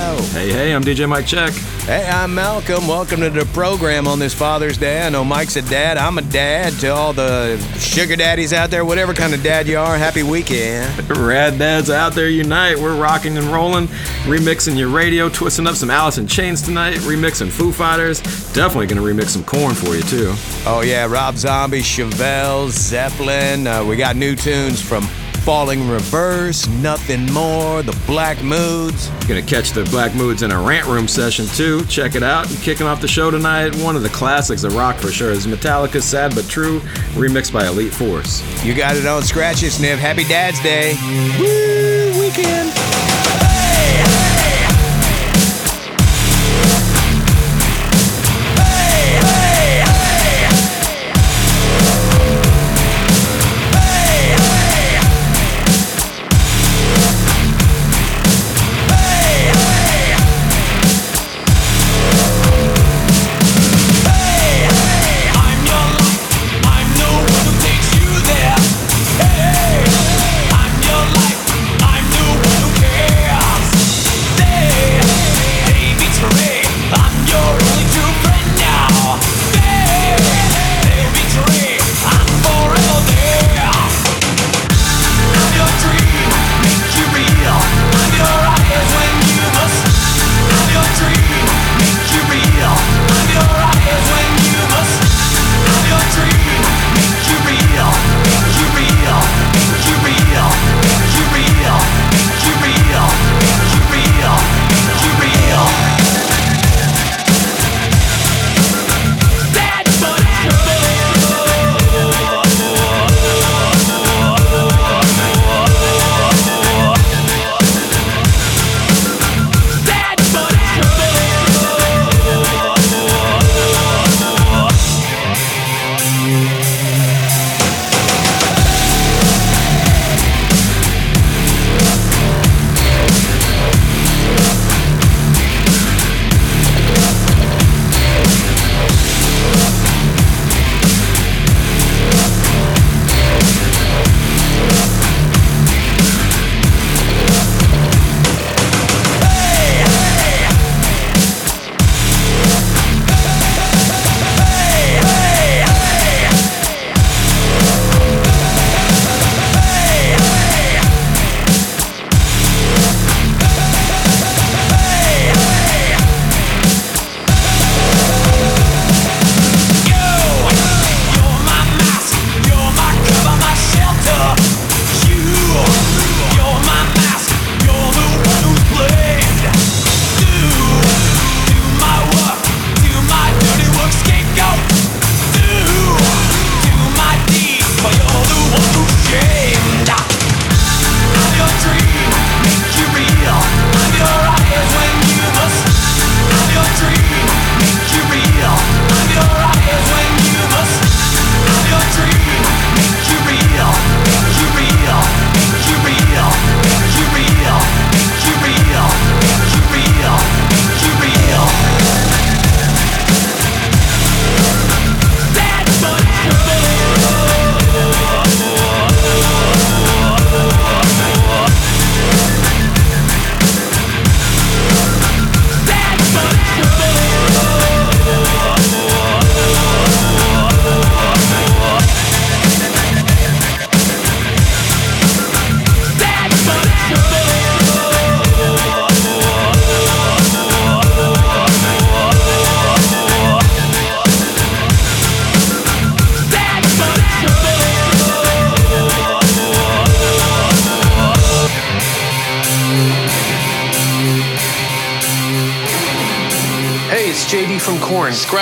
Hey, hey, I'm DJ Mike Check. Hey, I'm Malcolm. Welcome to the program on this Father's Day. I know Mike's a dad. I'm a dad. To all the sugar daddies out there, whatever kind of dad you are, happy weekend. Rad dads out there unite. We're rocking and rolling, remixing your radio, twisting up some Alice in Chains tonight, remixing Foo Fighters. Definitely gonna remix some Korn for you too. Oh, yeah, Rob Zombie, Chevelle, Zeppelin. Uh, we got new tunes from Falling Reverse, Nothing More, The Black Moods. Gonna catch the Black Moods in a rant room session too. Check it out. And kicking off the show tonight, one of the classics of rock for sure is Metallica's Sad But True, remixed by Elite Force. You got it on Scratch Sniff. Happy Dad's Day. Woo, weekend.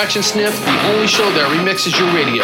Sniff, the only show that remixes your radio.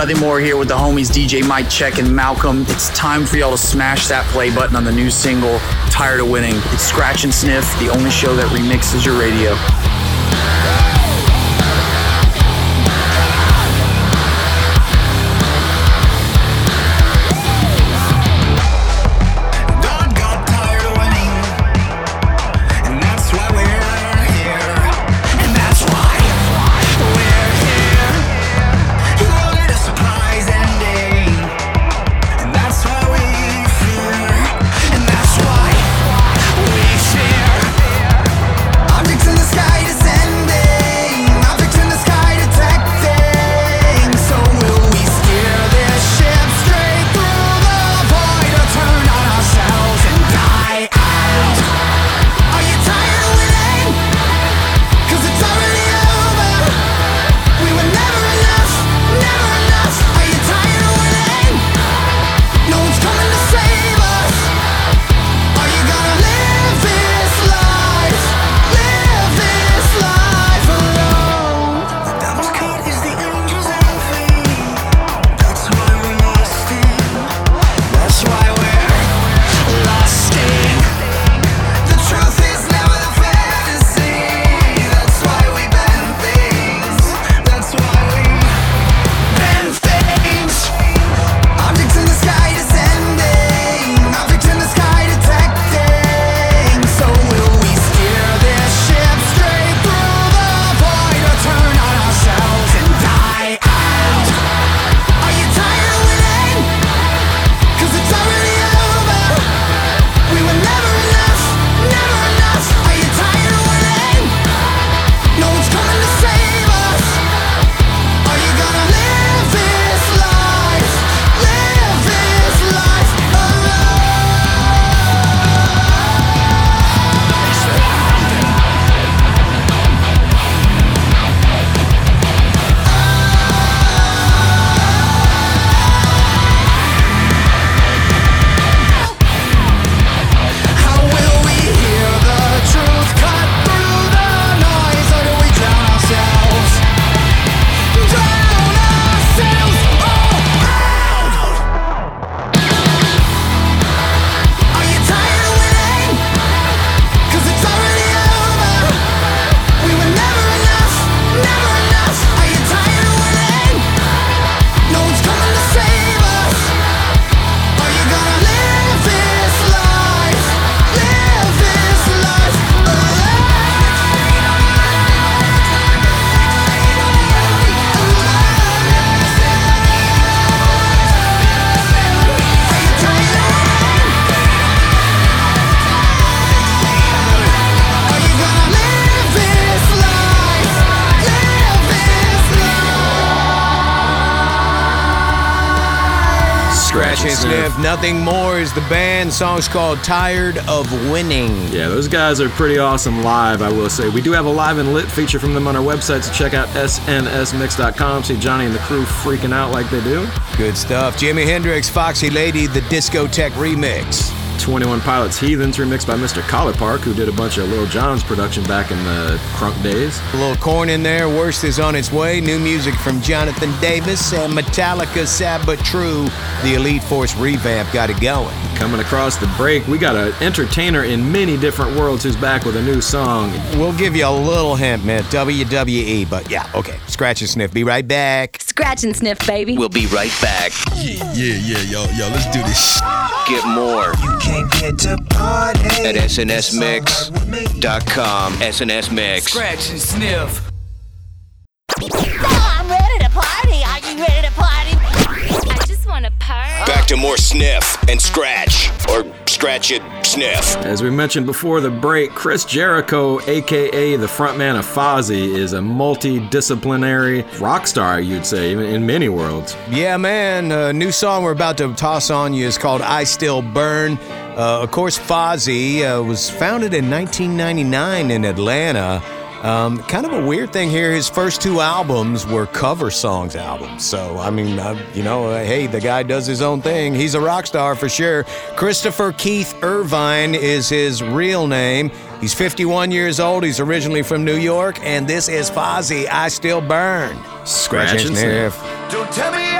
Nothing More here with the homies DJ Mike Check and Malcolm. It's time for y'all to smash that play button on the new single, Tired of Winning. It's Scratch and Sniff, the only show that remixes your radio. Sniff. Nothing more is the band. Song's called Tired of Winning. Yeah, those guys are pretty awesome live, I will say. We do have a live and lit feature from them on our website, so check out snsmix.com. See Johnny and the crew freaking out like they do. Good stuff. Jimi Hendrix, Foxy Lady, the Discotheque remix. 21 Pilots Heathens, remixed by Mr. Collipark, who did a bunch of Lil Jon's production back in the crunk days. A little Korn in there. Worst is on its way. New music from Jonathan Davis and Metallica, Sad But True. The Elite Force revamp got it going. Coming across the break, we got an entertainer in many different worlds who's back with a new song. We'll give you a little hint, man. WWE, but yeah, okay. Scratch and sniff. Be right back. Scratch and sniff, baby. We'll be right back. Yeah, yeah, yeah, yo, yo, let's do this. Get more can't to party. At snsmix.com. snsmix Scratch and sniff. Oh, I'm ready to party. Are you ready to party? I just want to party. Back to more sniff and scratch or scratch it, sniff. As we mentioned before the break, Chris Jericho, aka the frontman of Fozzy, is a multidisciplinary rock star, you'd say, in many worlds. Yeah, man. A new song we're about to toss on you is called I Still Burn. Uh, of course, Fozzy uh, was founded in 1999 in Atlanta. Um, kind of a weird thing here. His first two albums were cover songs albums. So, I mean, I, you know, uh, hey, the guy does his own thing. He's a rock star for sure. Christopher Keith Irvine is his real name. He's 51 years old. He's originally from New York. And this is Fozzy, I Still Burn. Scratch, Scratch and sniff. Don't tell me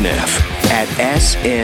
Sniff at snsmix.com.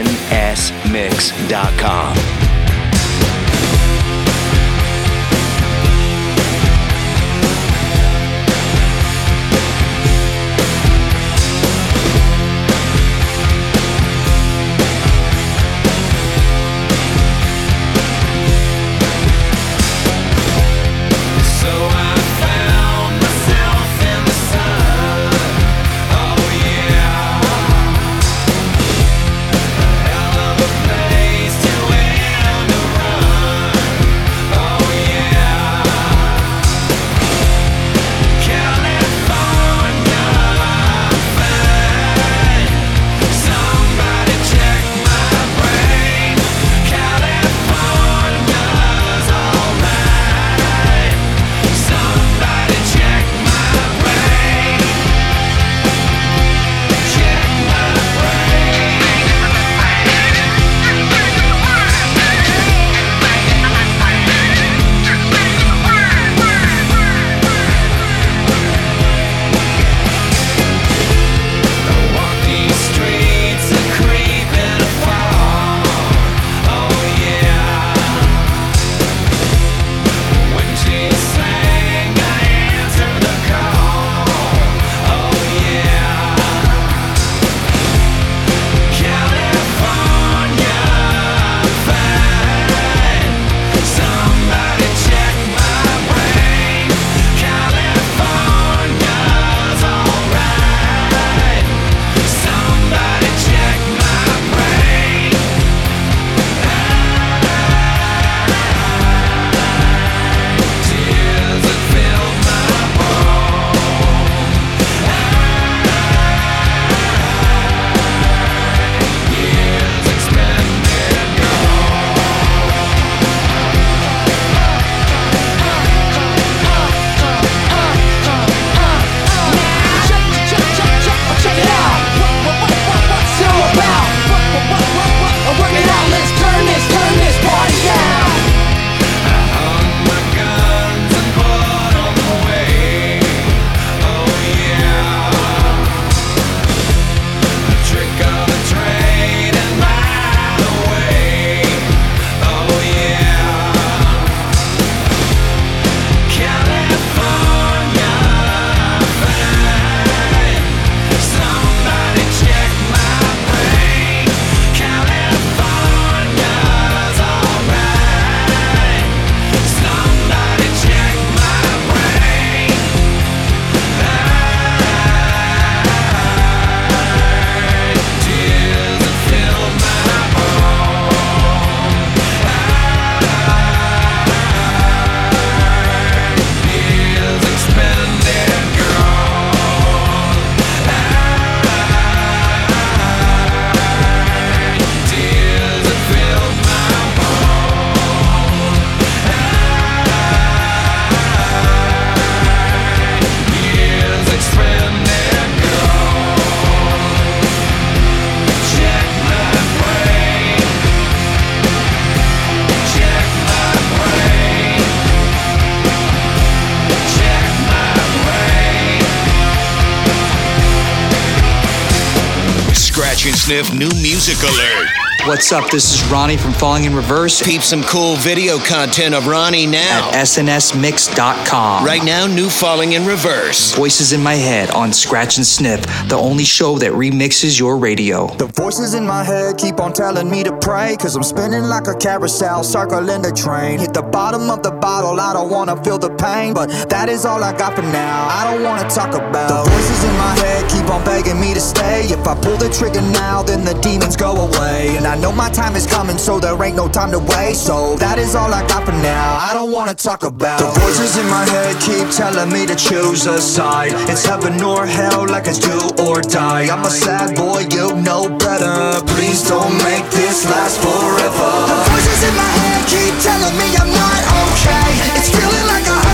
What's up? This is Ronnie from Falling in Reverse. Peep some cool video content of Ronnie now. At snsmix.com. Right now, new Falling in Reverse. Voices in my head on Scratch and Sniff, the only show that remixes your radio. The voices in my head keep on telling me to pray. Cause I'm spinning like a carousel, circling the train. Hit the bottom of the bottle, I don't wanna feel the pain. But that is all I got for now. I don't wanna talk about the voices in my head keep on begging me to stay. If I pull the trigger now, then the demons go away. And I know my time is coming, so there ain't no time to waste. So that is all I got for now. I don't wanna talk about the voices in my head keep telling me to choose a side. It's heaven or hell, like it's do or die. I'm a sad boy, you know better. Please don't make this last forever. The voices in my head keep telling me I'm not okay. It's feeling like a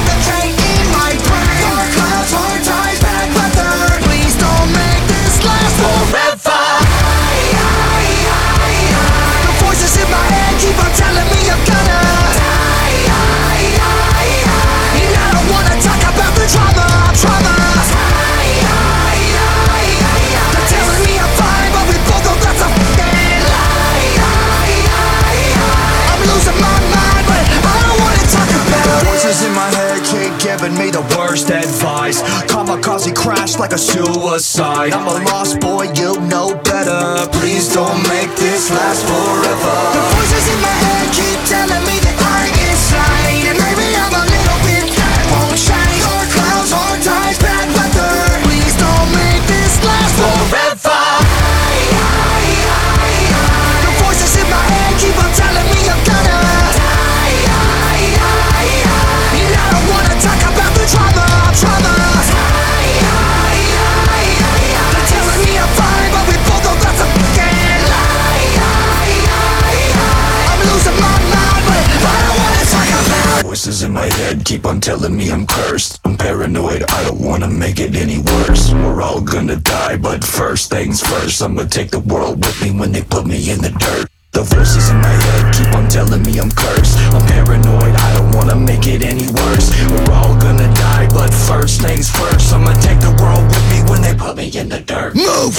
me the worst advice. Kamikaze crash like a suicide. I'm a lost boy, you know better. Please don't make this last forever. The voices in my head keep telling me Voices in my head keep on telling me I'm cursed. I'm paranoid, I don't wanna make it any worse. We're all gonna die, but first things first, I'ma take the world with me when they put me in the dirt. The voices in my head keep on telling me I'm cursed. I'm paranoid, I don't wanna make it any worse. We're all gonna die, but first things first, I'ma take the world with me when they put me in the dirt. Move!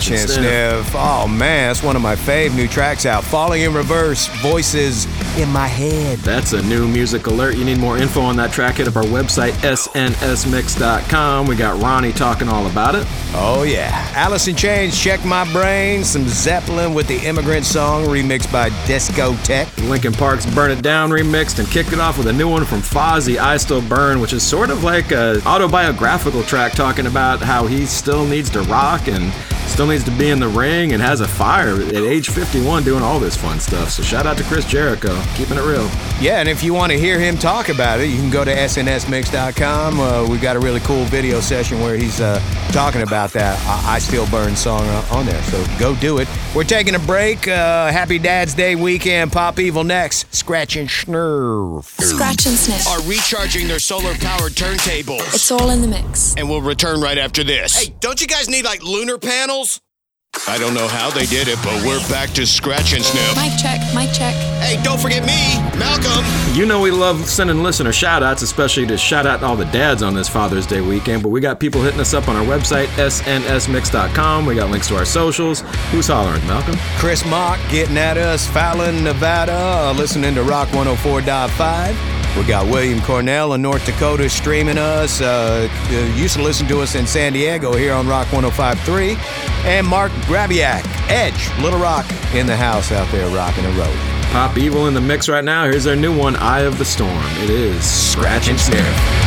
Scratch and sniff. Oh man, that's one of my fave new tracks out. Falling in reverse, voices in my head. That's a new music alert. You need more info on that track, hit up our website, snsmix.com. We got Ronnie talking all about it. Oh yeah. Alice in Chains, Check My Brain, some Zeppelin with the Immigrant Song remixed by Discotech. Linkin Park's Burn It Down remixed and kicked it off with a new one from Fozzy, I Still Burn, which is sort of like a autobiographical track talking about how he still needs to rock and still needs to be in the ring and has a fire at age 51 doing all this fun stuff. So shout out to Chris Jericho, keeping it real. Yeah, and if you want to hear him talk about it, you can go to snsmix.com. Uh, we've got a really cool video session where he's uh, talking about that I, I Still Burn song uh, on there. So go do it. We're taking a break. Uh, happy Dad's Day weekend. Pop Evil next. Scratch and Snurf. Scratch and sniff. Are recharging their solar powered turntables. It's all in the mix. And we'll return right after this. Hey, don't you guys need like lunar panels? I don't know how they did it, but we're back to scratch and sniff. Mic check, mic check. Hey, don't forget me, Malcolm. You know we love sending listener shout outs, especially to shout out all the dads on this Father's Day weekend. But we got people hitting us up on our website, snsmix.com. We got links to our socials. Who's hollering, Malcolm? Chris Mock getting at us, Fallon, Nevada, uh, listening to Rock 104.5. We got William Cornell in North Dakota streaming us. Uh, uh, used to listen to us in San Diego here on Rock 105.3. And Mark Grabiak, Edge, Little Rock, in the house out there rocking the road. Pop Evil in the mix right now. Here's their new one, Eye of the Storm. It is Scratch and Sniff.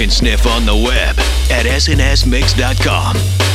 And Sniff on the web at snsmix.com.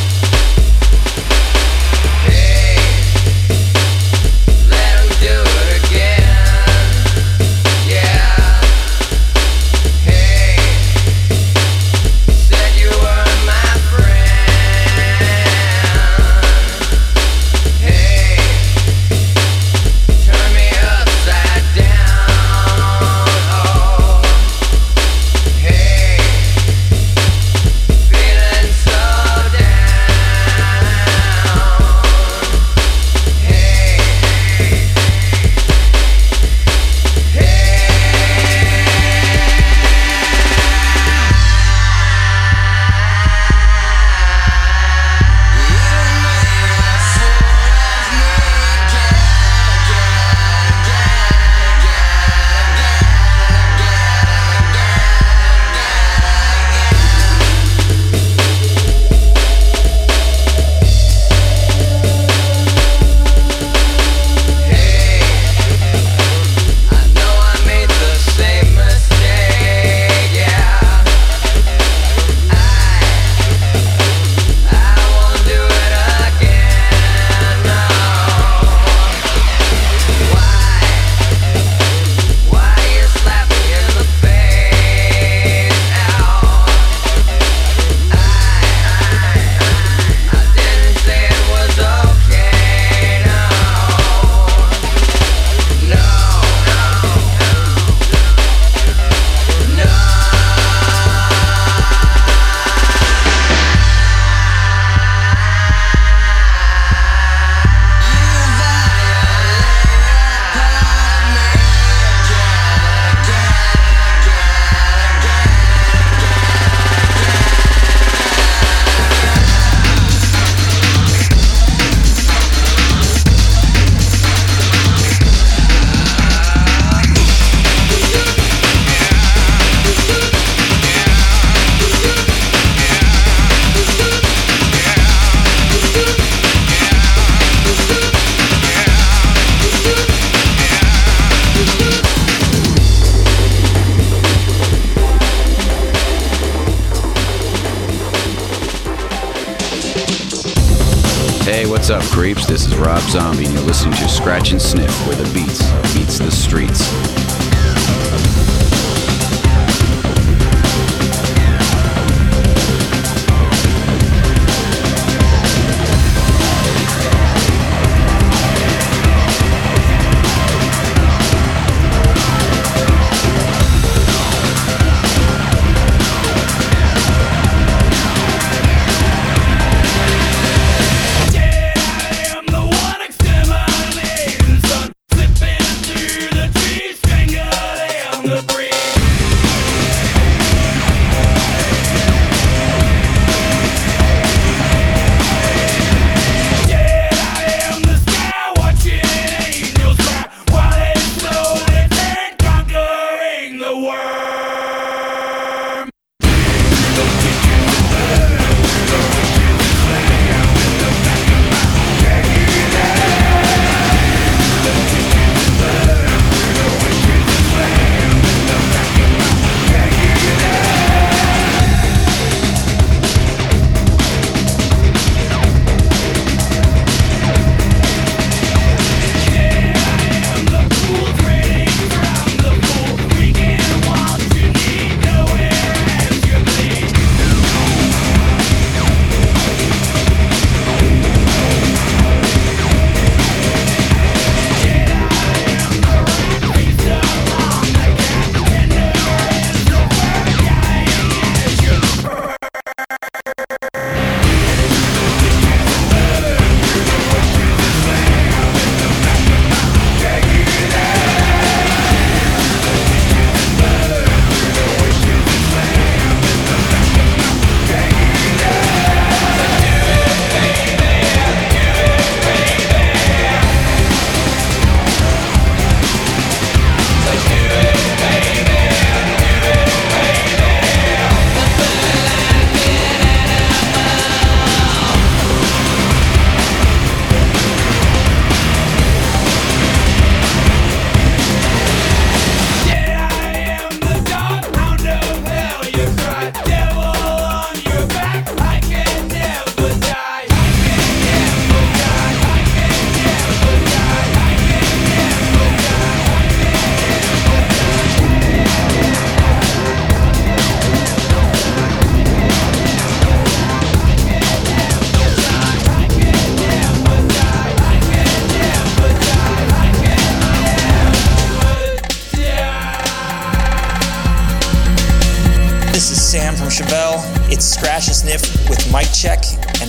what's up, creeps? This is Rob Zombie, and you're listening to Scratch and Sniff, where the beats beats the streets.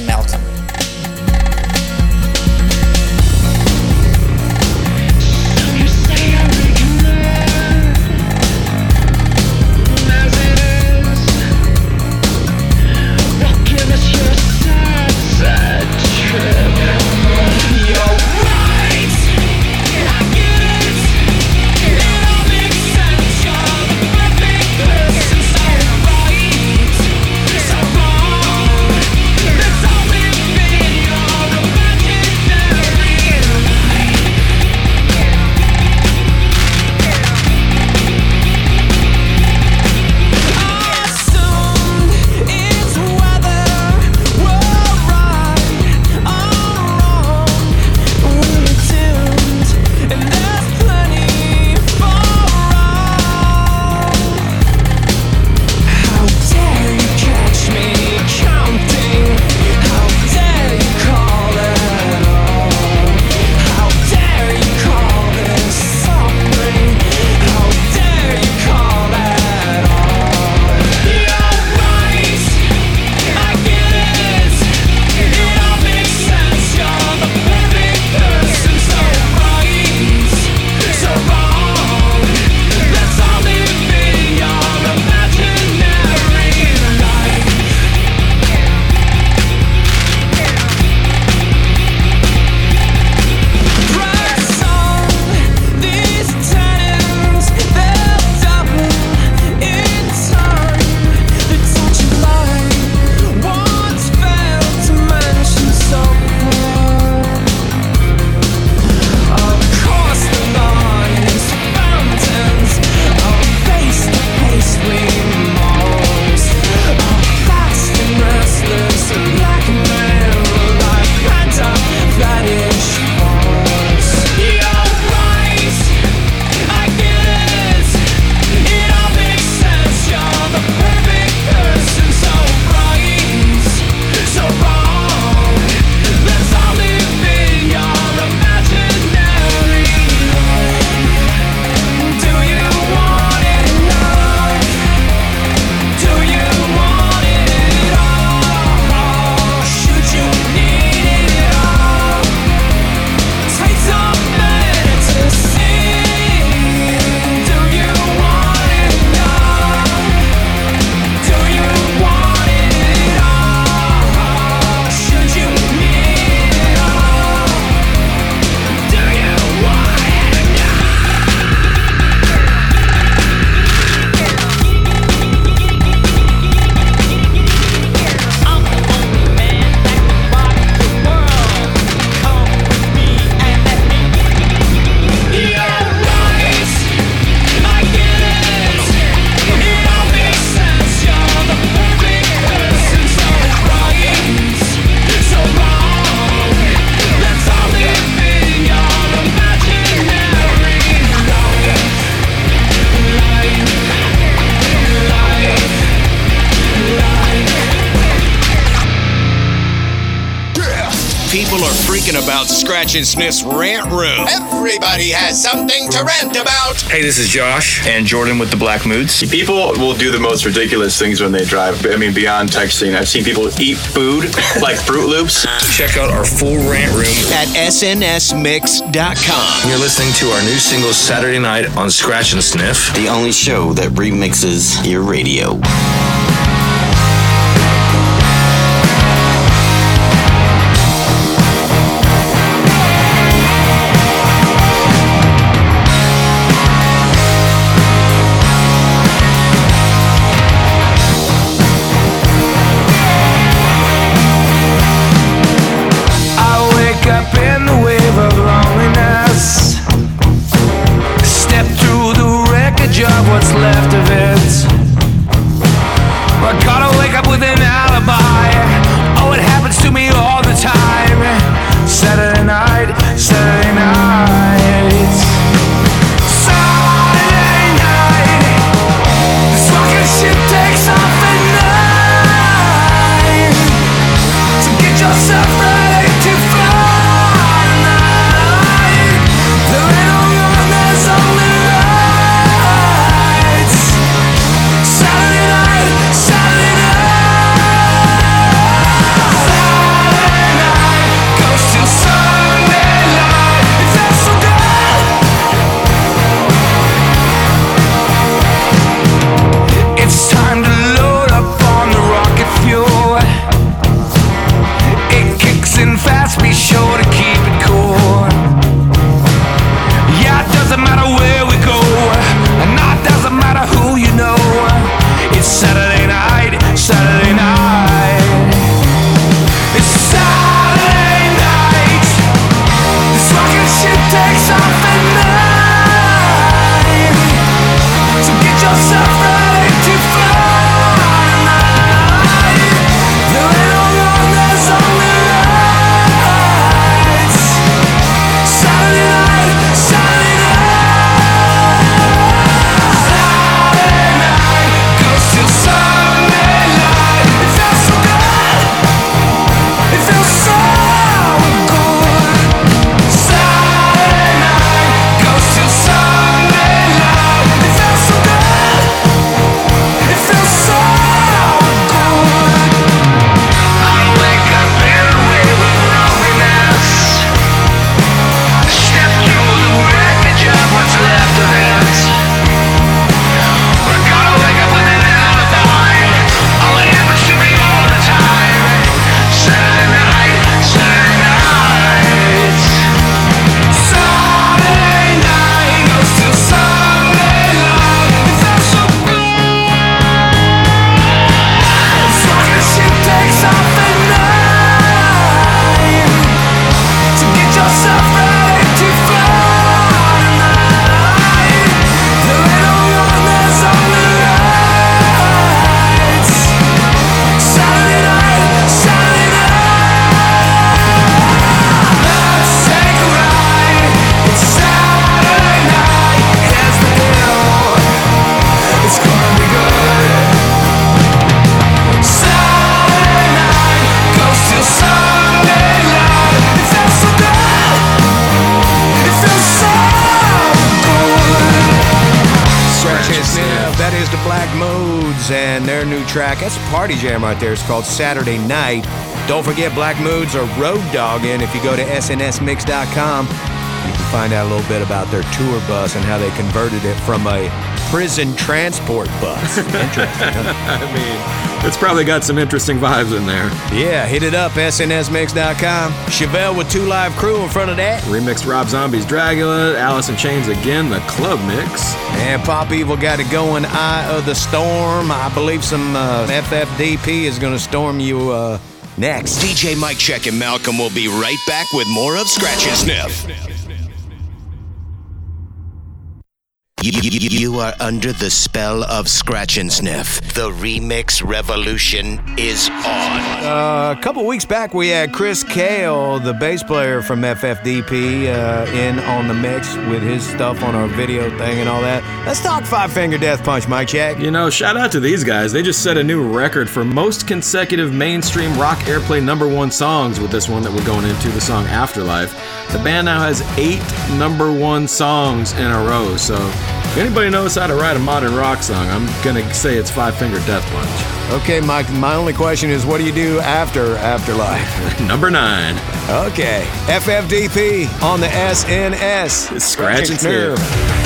Check people are freaking about Scratch and Sniff's rant room. Everybody has something to rant about. Hey, this is Josh and Jordan with the Black Moods. People will do the most ridiculous things when they drive. I mean, beyond texting. I've seen people eat food like Froot Loops. Check out our full rant room at snsmix.com. You're listening to our new single Saturday Night on Scratch and Sniff. The only show that remixes your radio. Party jam right there. It's called Saturday Night. Don't forget, Black Moods are road dogging. If you go to snsmix.com, you can find out a little bit about their tour bus and how they converted it from a prison transport bus. Interesting. huh? I mean, it's probably got some interesting vibes in there. Yeah, hit it up, snsmix.com. Chevelle with two live crew in front of that. Remixed Rob Zombie's Dragula, Alice in Chains again, the club mix. And Pop Evil got it going. Eye of the Storm. I believe some uh, FFDP is going to storm you uh, next. DJ Mike Check and Malcolm will be right back with more of Scratch and Sniff. You, you- you are under the spell of Scratch and Sniff. The remix revolution is on. Uh, a couple weeks back, we had Chris Kael, the bass player from FFDP, uh, in on the mix with his stuff on our video thing and all that. Let's talk Five Finger Death Punch, Mike Check. You know, shout out to these guys. They just set a new record for most consecutive mainstream rock airplay number one songs with this one that we're going into, the song Afterlife. The band now has eight number one songs in a row. So, if anybody knows how to write a modern rock song, I'm gonna say it's Five Finger Death Punch. Okay, Mike, my only question is what do you do after Afterlife? Number nine. Okay, FFDP on the SNS. Scratch and sniff.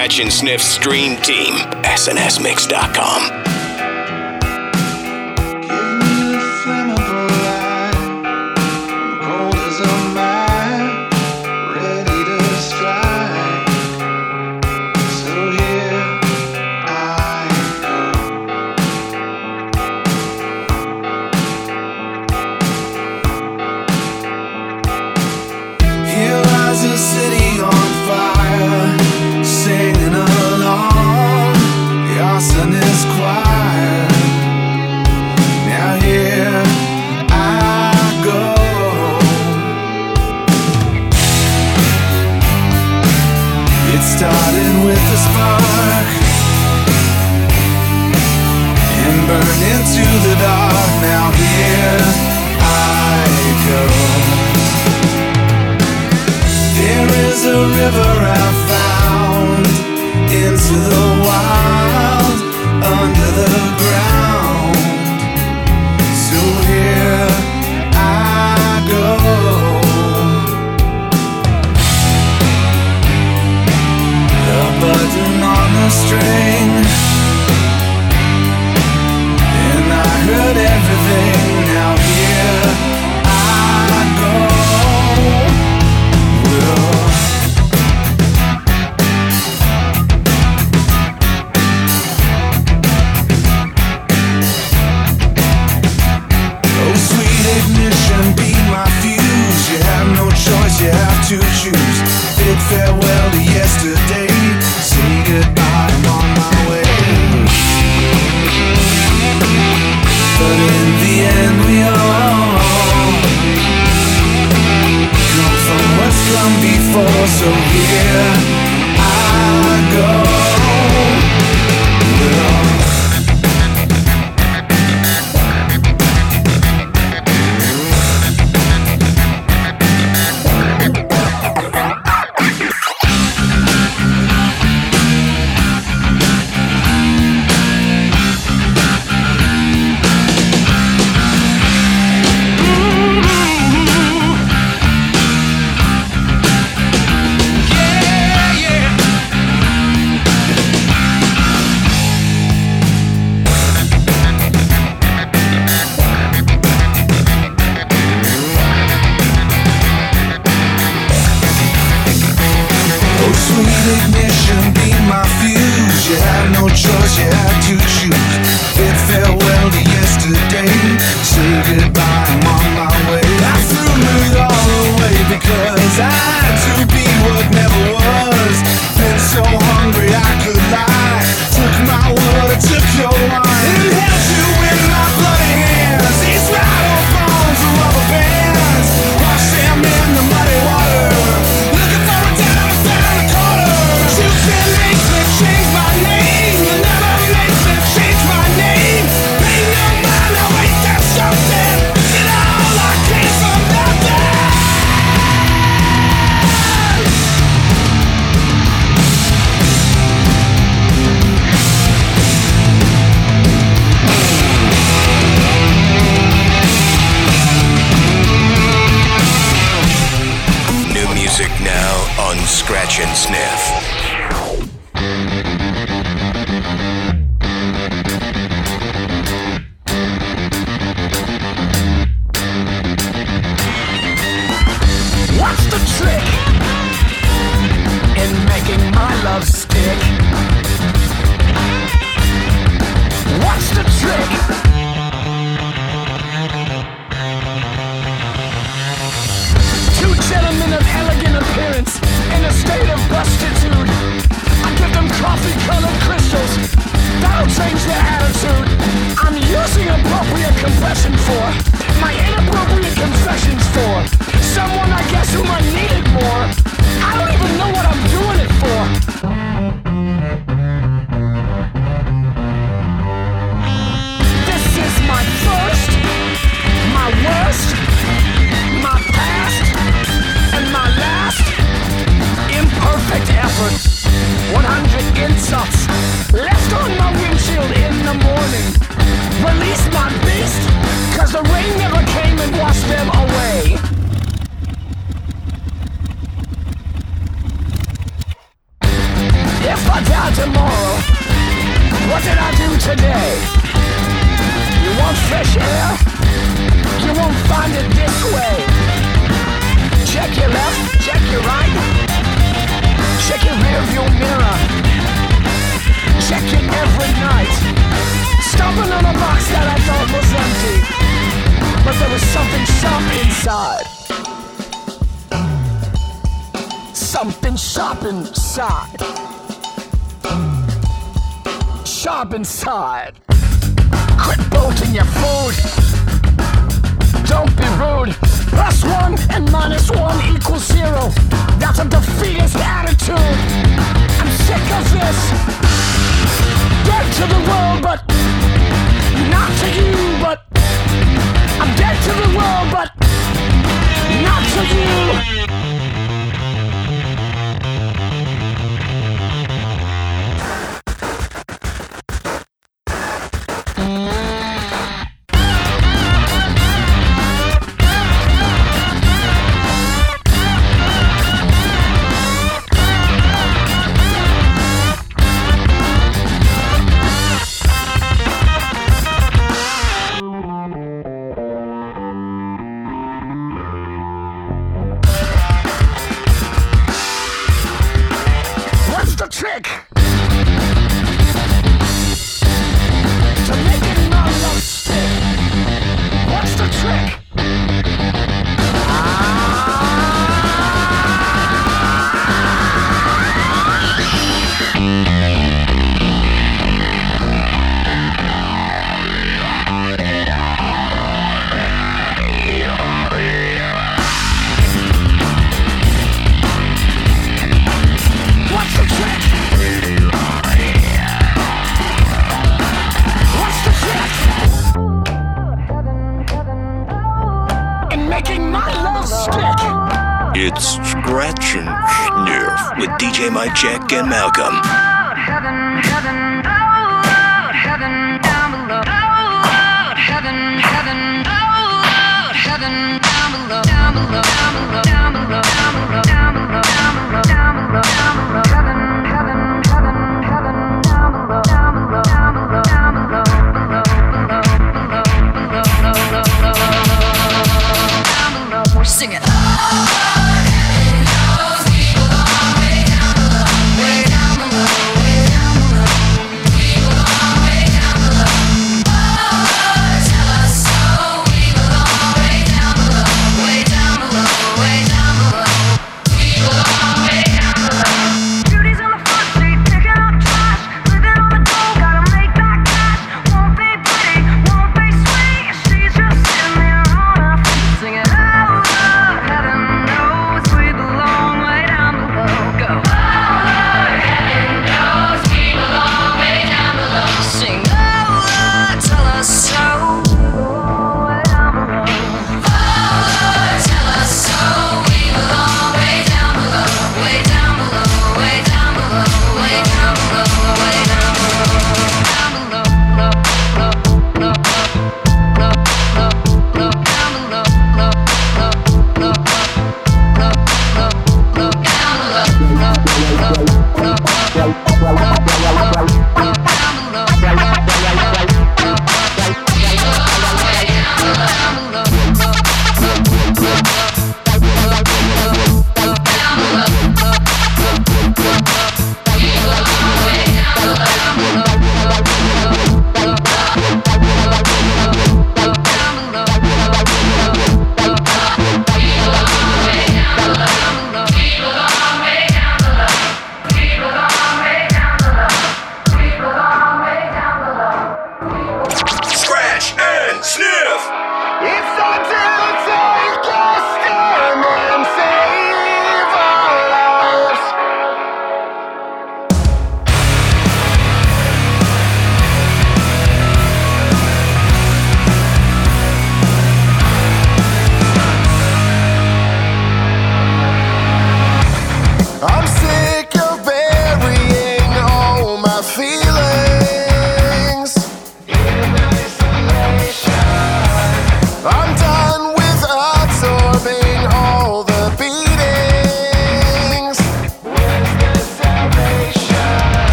Scratch and Sniff stream team. SNSMix.com. compression for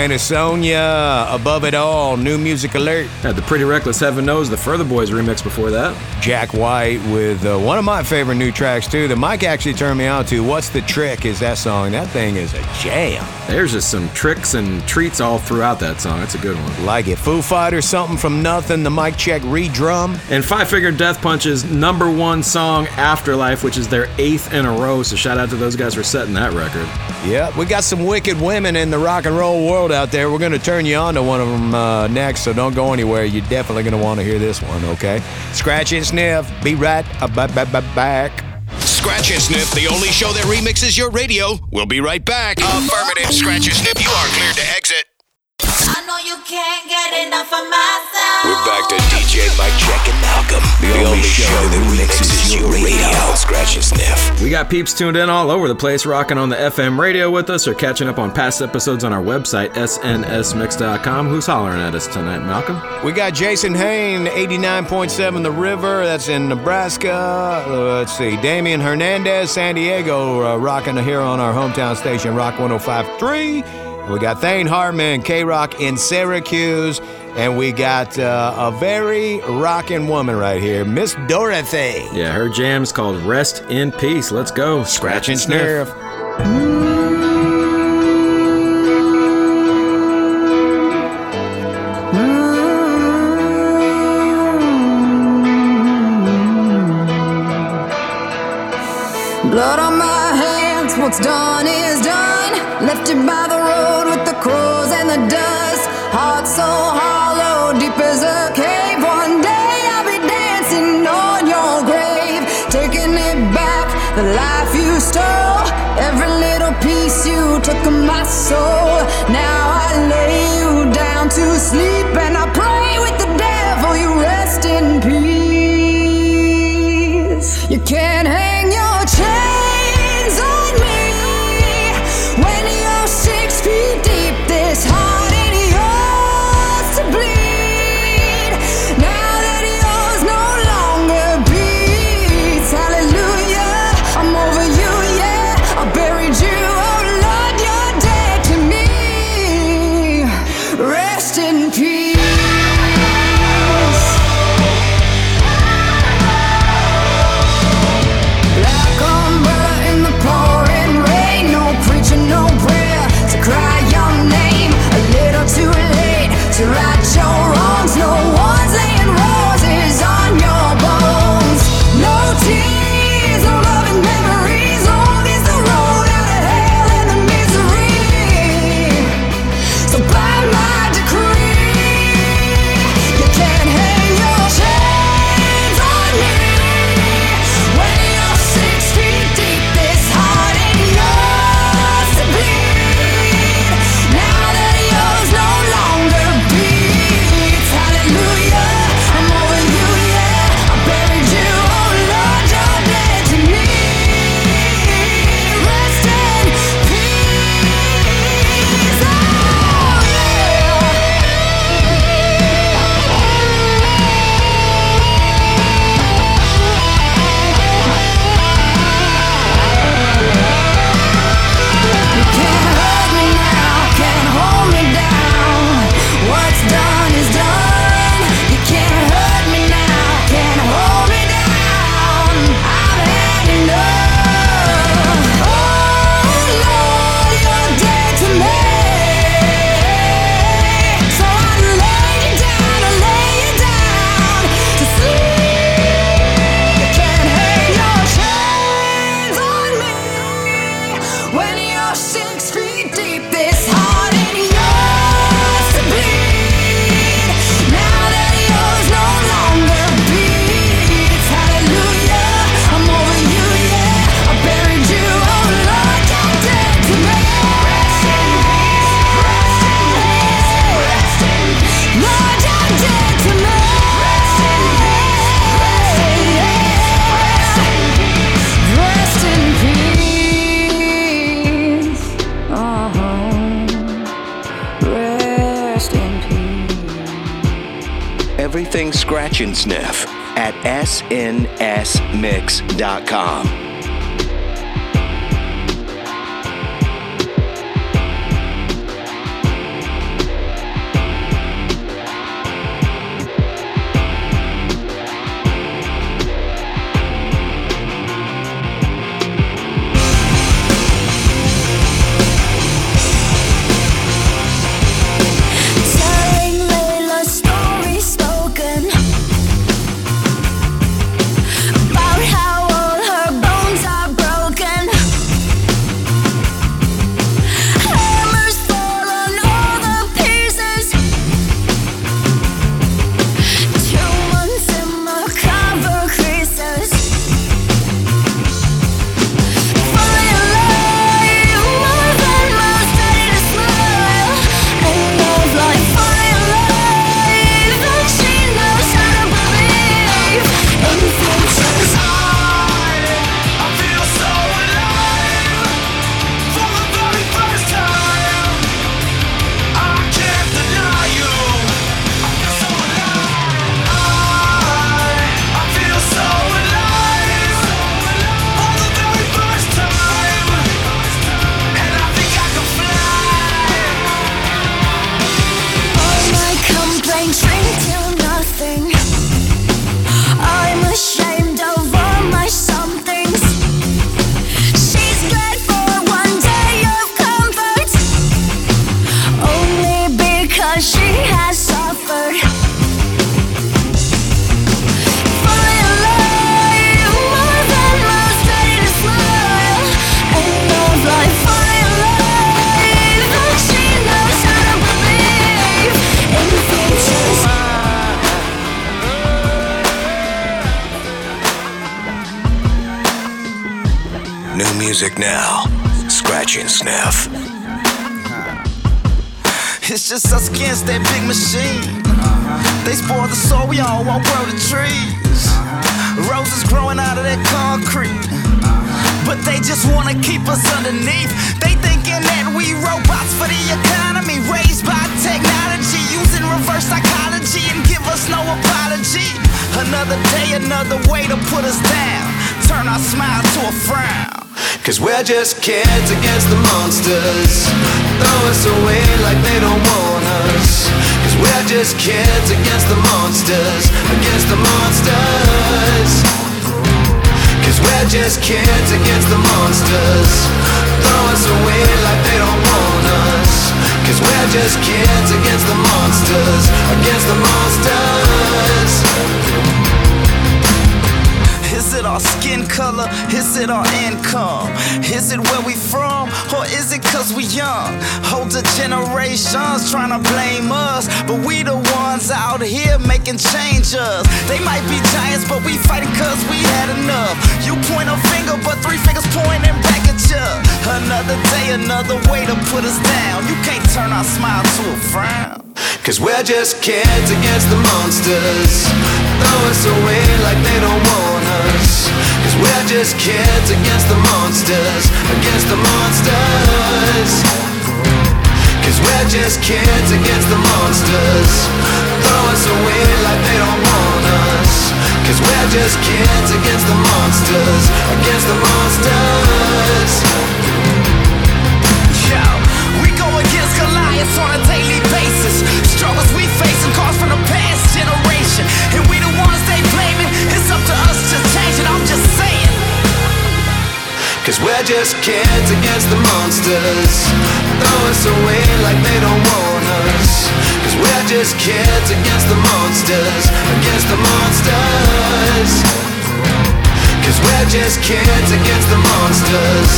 and Saint Asonia, Above It All, New Music Alert. Had the Pretty Reckless Heaven Knows, the Further Boys remix before that. Jack White with uh, one of my favorite new tracks, too, that Mike actually turned me on to. What's the Trick is that song. That thing is a jam. There's just some tricks and treats all throughout that song. It's a good one. Like it. Foo Fighters, Something from Nothing, the Mike Check re-drum. And Five Finger Death Punch's number one song, Afterlife, which is their eighth in a row. So shout out to those guys for setting that record. Yeah, we got some wicked women in the rock and roll world out there. We're going to turn you on to one of them uh, next, so don't go anywhere. You're definitely going to want to hear this one, okay? Scratch and Sniff. Be right ba- ba- ba- back. Scratch and Sniff, the only show that remixes your radio. We'll be right back. Affirmative. Scratch and Sniff, you are cleared to exit. I know you can't get enough of my sound. We're back to DJ Mike Check and Malcolm, the, only show that remixes your radio. Scratch and Sniff. We got peeps tuned in all over the place, rocking on the FM radio with us or catching up on past episodes on our website, snsmix.com. Who's hollering at us tonight, Malcolm? We got Jason Hain, 89.7 The River. That's in Nebraska. Uh, let's see. Damian Hernandez, San Diego, uh, rocking here on our hometown station, Rock 105.3. We got Thane Hartman, K Rock in Syracuse. And we got uh, a very rocking woman right here, Miss Dorothy. Yeah, her jam's called Rest in Peace. Let's go. Scratch and sniff. Blood on my hands, what's done is done. Left you by of Everything Scratch and Sniff at snsmix.com. cause we generations trying to blame us. But we the ones out here making changes. They might be giants, but we fighting cause we had enough. You point a finger, but three fingers pointing back at you. Another day, another way to put us down. You can't turn our smile to a frown. Cause we're just kids against the monsters. Throw us away like they don't want us. Cause we're just kids against the monsters. Against the monsters. Cause we're just kids against the monsters. Throw us away like they don't want us. Cause we're just kids against the monsters. Against the monsters. Yo, we go against Goliath on a daily basis. Struggles we face and cause from the past Cause we're just kids against the monsters. Throw us away like they don't want us. Cause we're just kids against the monsters. Against the monsters. Cause we're just kids against the monsters.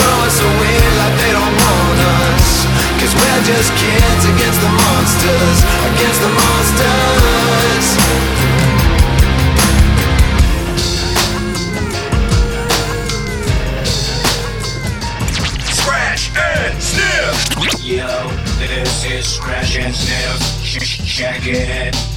Throw us away like they don't want us. Cause we're just kids against the monsters. Against the monsters. Yo, this is Scratch and Sniff. Ch- Check it.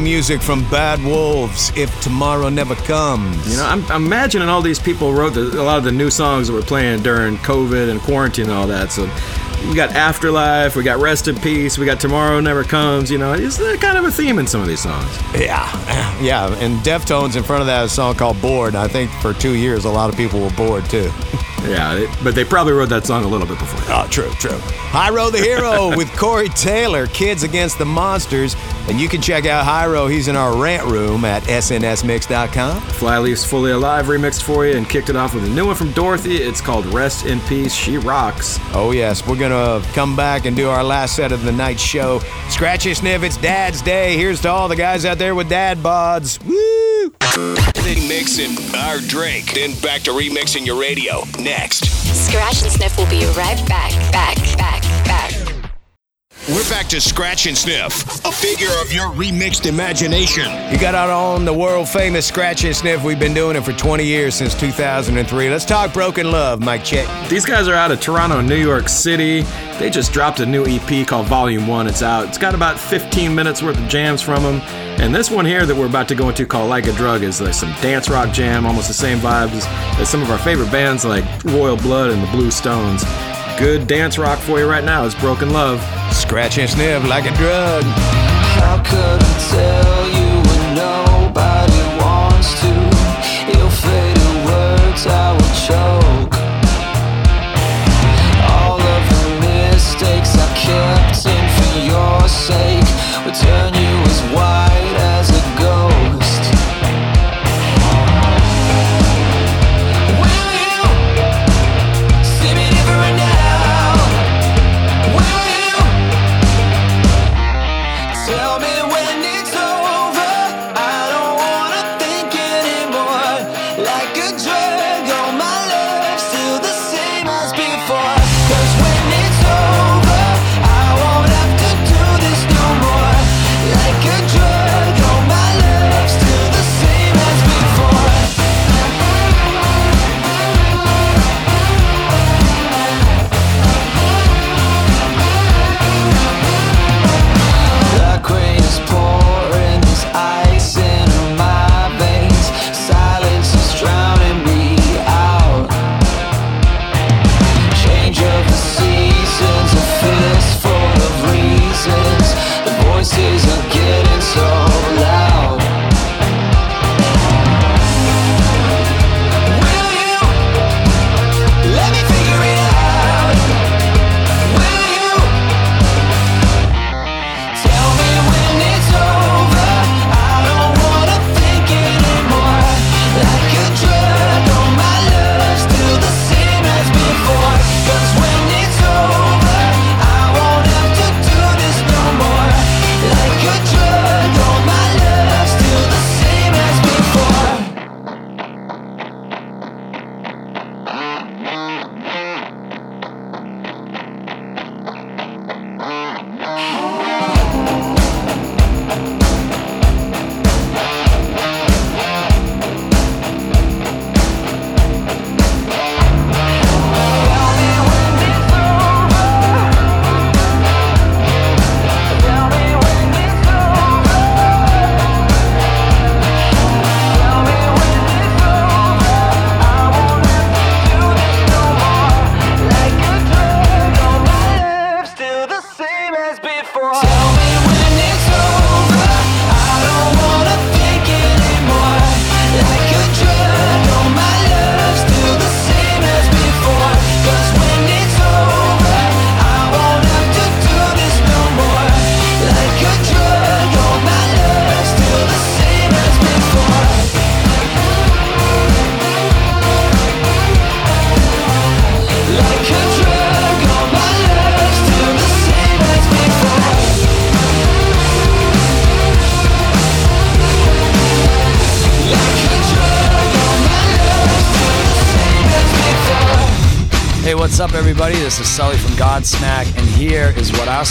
New music from Bad Wolves. If tomorrow never comes. You know, I'm, I'm imagining all these people wrote the, a lot of the new songs that we're playing during COVID and quarantine and all that. So we got Afterlife, we got Rest in Peace, we got Tomorrow Never Comes. You know, it's kind of a theme in some of these songs. Yeah, yeah. And Deftones in front of that a song called Bored. I think for two years, a lot of people were bored too. Yeah, they, but they probably wrote that song a little bit before. Oh, true, true. Hyro the Hero with Corey Taylor, Kids Against the Monsters. And you can check out Hyro. He's in our rant room at snsmix.com. Flyleaf's Fully Alive remixed for you and kicked it off with a new one from Dorothy. It's called Rest in Peace. She rocks. Oh, yes. We're going to come back and do our last set of the night show. Scratch and sniff. It's Dad's Day. Here's to all the guys out there with dad bods. Woo! Remixing our drink, then back to remixing your radio. Next. Scratch and Sniff will be right back, back. We're back to Scratch and Sniff, a figure of your remixed imagination. You got out on the world famous Scratch and Sniff. We've been doing it for 20 years since 2003. Let's talk Broken Love, Mike Check. These guys are out of Toronto, and New York City. They just dropped a new EP called Volume 1. It's out. It's got about 15 minutes worth of jams from them. And this one here that we're about to go into called Like a Drug is like some dance rock jam, almost the same vibes as some of our favorite bands like Royal Blood and the Blue Stones. Good dance rock for you right now is Broken Love. Scratch and Sniff like a drug. How could I tell you when nobody wants to? Ill-fated words I will choke. All of the mistakes I kept in for your sake would turn you as white as a ghost. when it's over.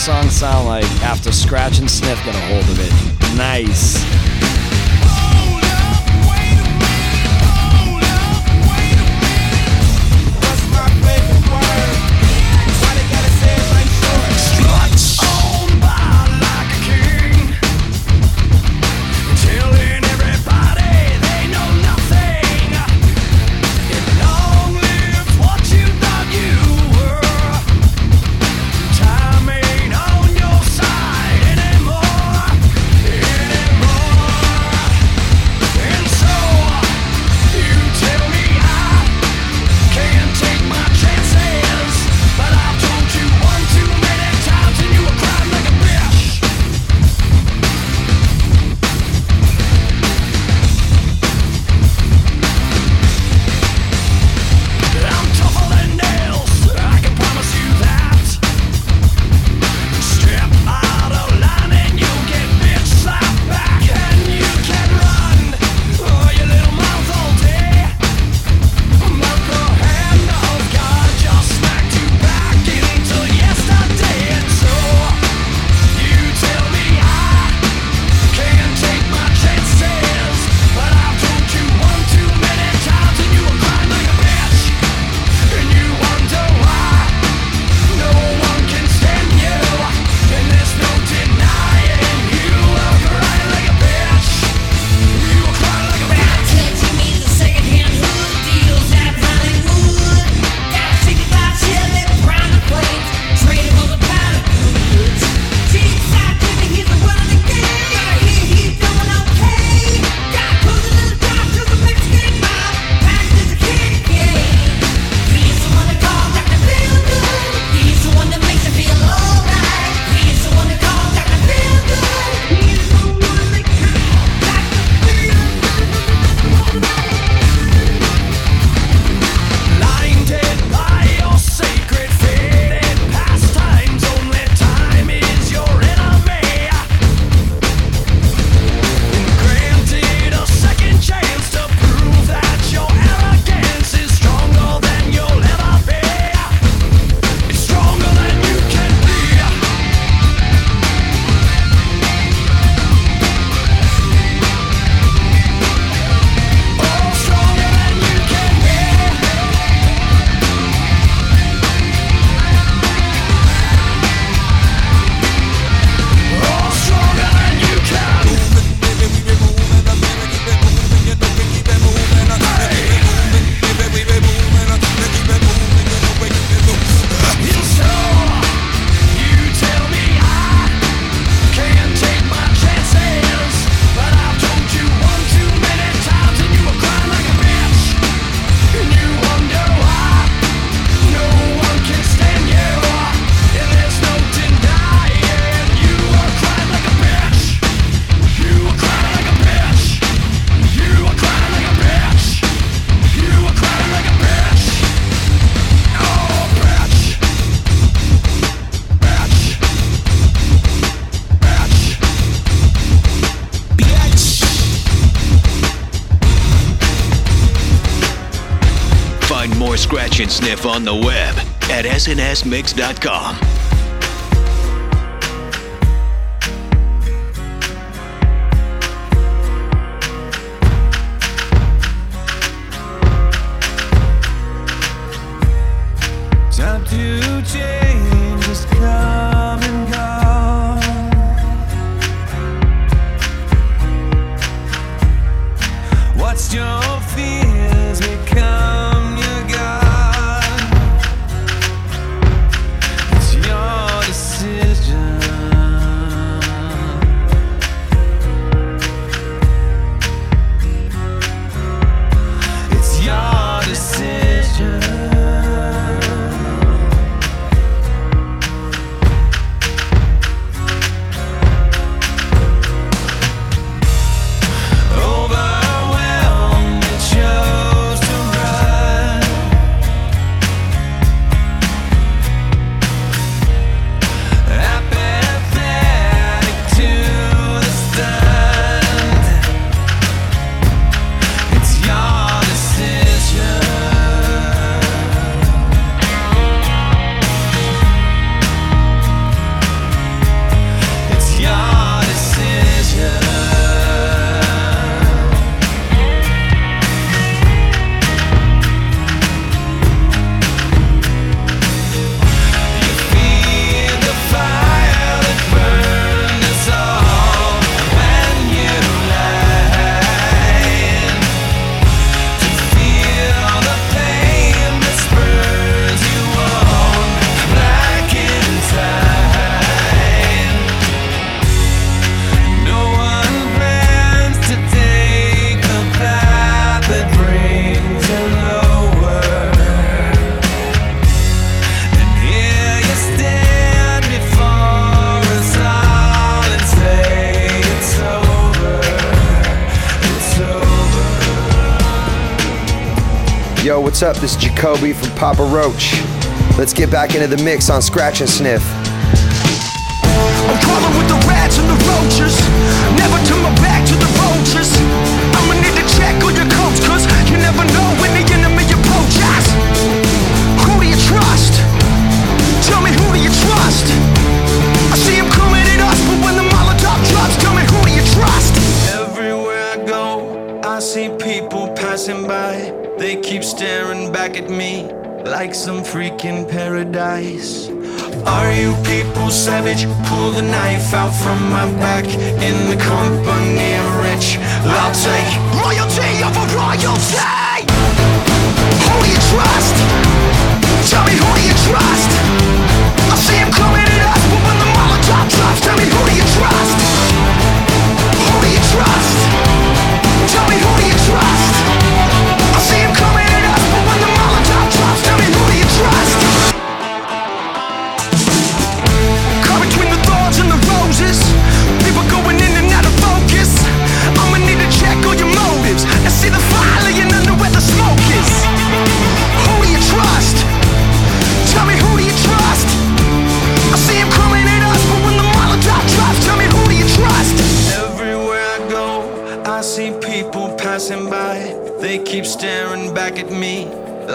Our sound Sniff on the web at snsmix.com. what's up? This is Jacoby from Papa Roach. Let's get back into the mix on Scratch and Sniff. Some freaking paradise. Are you people savage? Pull the knife out from my back in the company of rich. I'll take royalty over royalty. Who do you trust? Tell me who do you trust?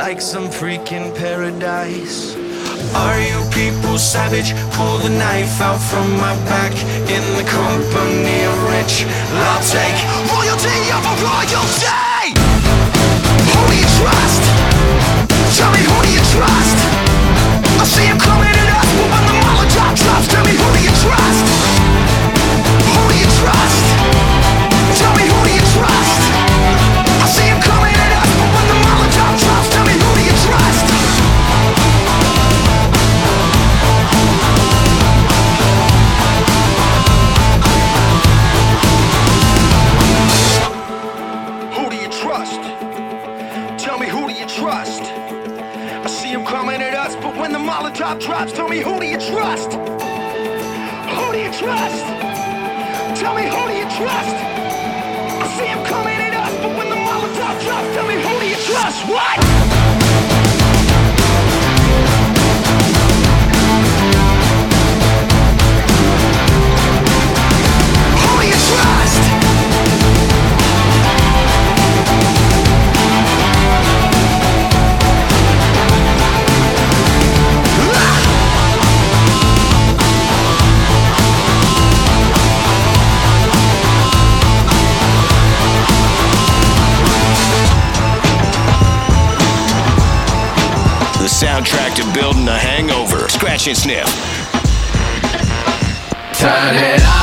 Like some freaking paradise. Are you people savage? Pull the knife out from my back in the company of rich. I'll take royalty over royalty. Who do you trust? Tell me who do you trust? I see him coming at us, when the Molotov drops, tell me who do you trust? Who do you trust? Molotov drops, tell me who do you trust? Who do you trust? Tell me who do you trust? I see him coming at us, but when the Molotov drops, tell me who do you trust? What? Soundtrack to building a hangover. Scratch and sniff. Turn it up.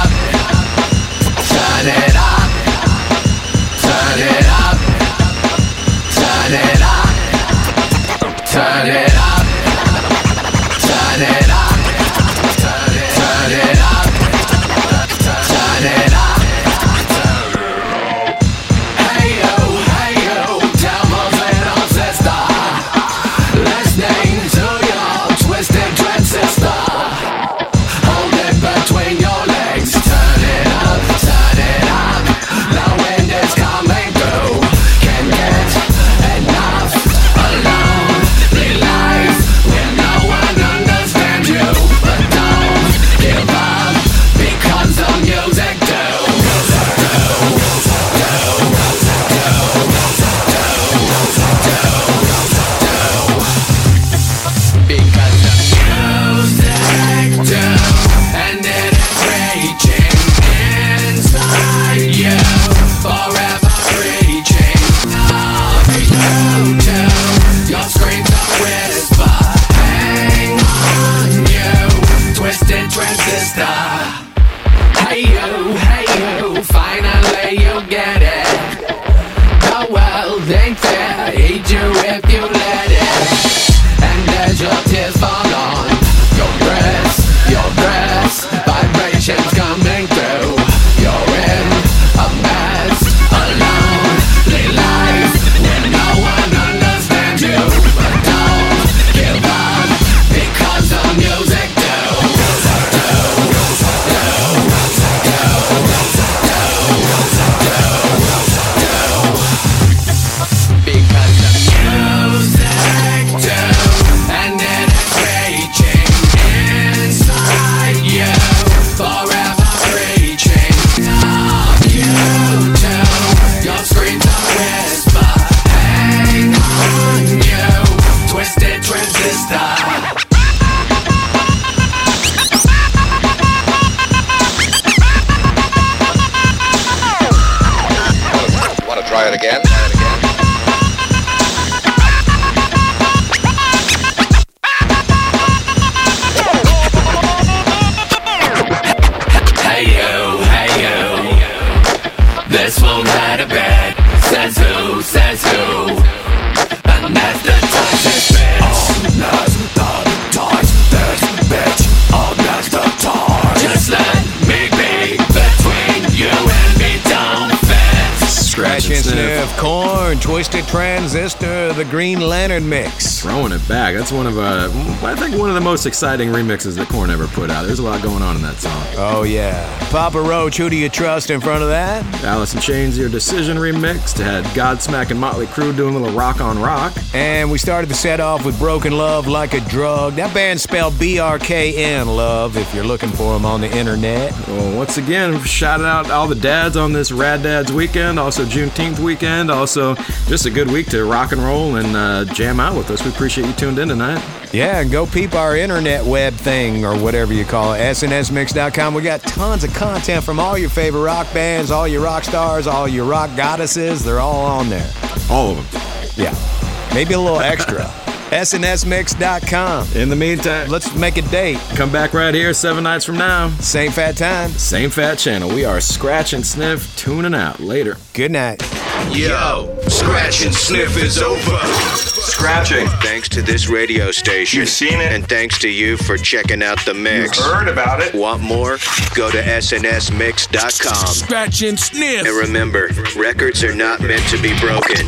That's one of uh, I think one of the most exciting remixes that Korn ever put out. There's a lot going on in that song. Oh yeah, Papa Roach. Who do you trust in front of that? Alice in Chains, Your Decision remixed. Had Godsmack and Motley Crue doing a little rock on rock. And we started the set off with Broken Love Like a Drug. That band spelled B R K N Love if you're looking for them on the internet. Well, once again, shout out all the dads on this Rad Dads weekend, also Juneteenth weekend, also just a good week to rock and roll and uh, jam out with us. We appreciate you tuned in tonight. Yeah, and go peep our internet web thing or whatever you call it, snsmix.com. We got tons of content from all your favorite rock bands, all your rock stars, all your rock goddesses. They're all on there. All of them. Yeah. Maybe a little extra. snsmix.com. In the meantime, let's make a date. Come back right here seven nights from now. Same fat time. Same fat channel. We are Scratch and Sniff tuning out. Later. Good night. Yo, Scratch and Sniff is over. Scratching. Thanks to this radio station. You've seen it. And thanks to you for checking out the mix. You've heard about it. Want more? Go to snsmix.com. Scratch and sniff. And remember, records are not meant to be broken.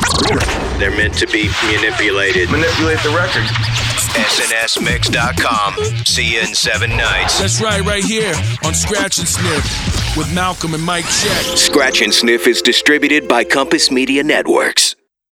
They're meant to be manipulated. Manipulate the record. snsmix.com. See you in seven nights. That's right, right here on Scratch and Sniff with Malcolm and Mike Check. Scratch and Sniff is distributed by Compass Media Networks.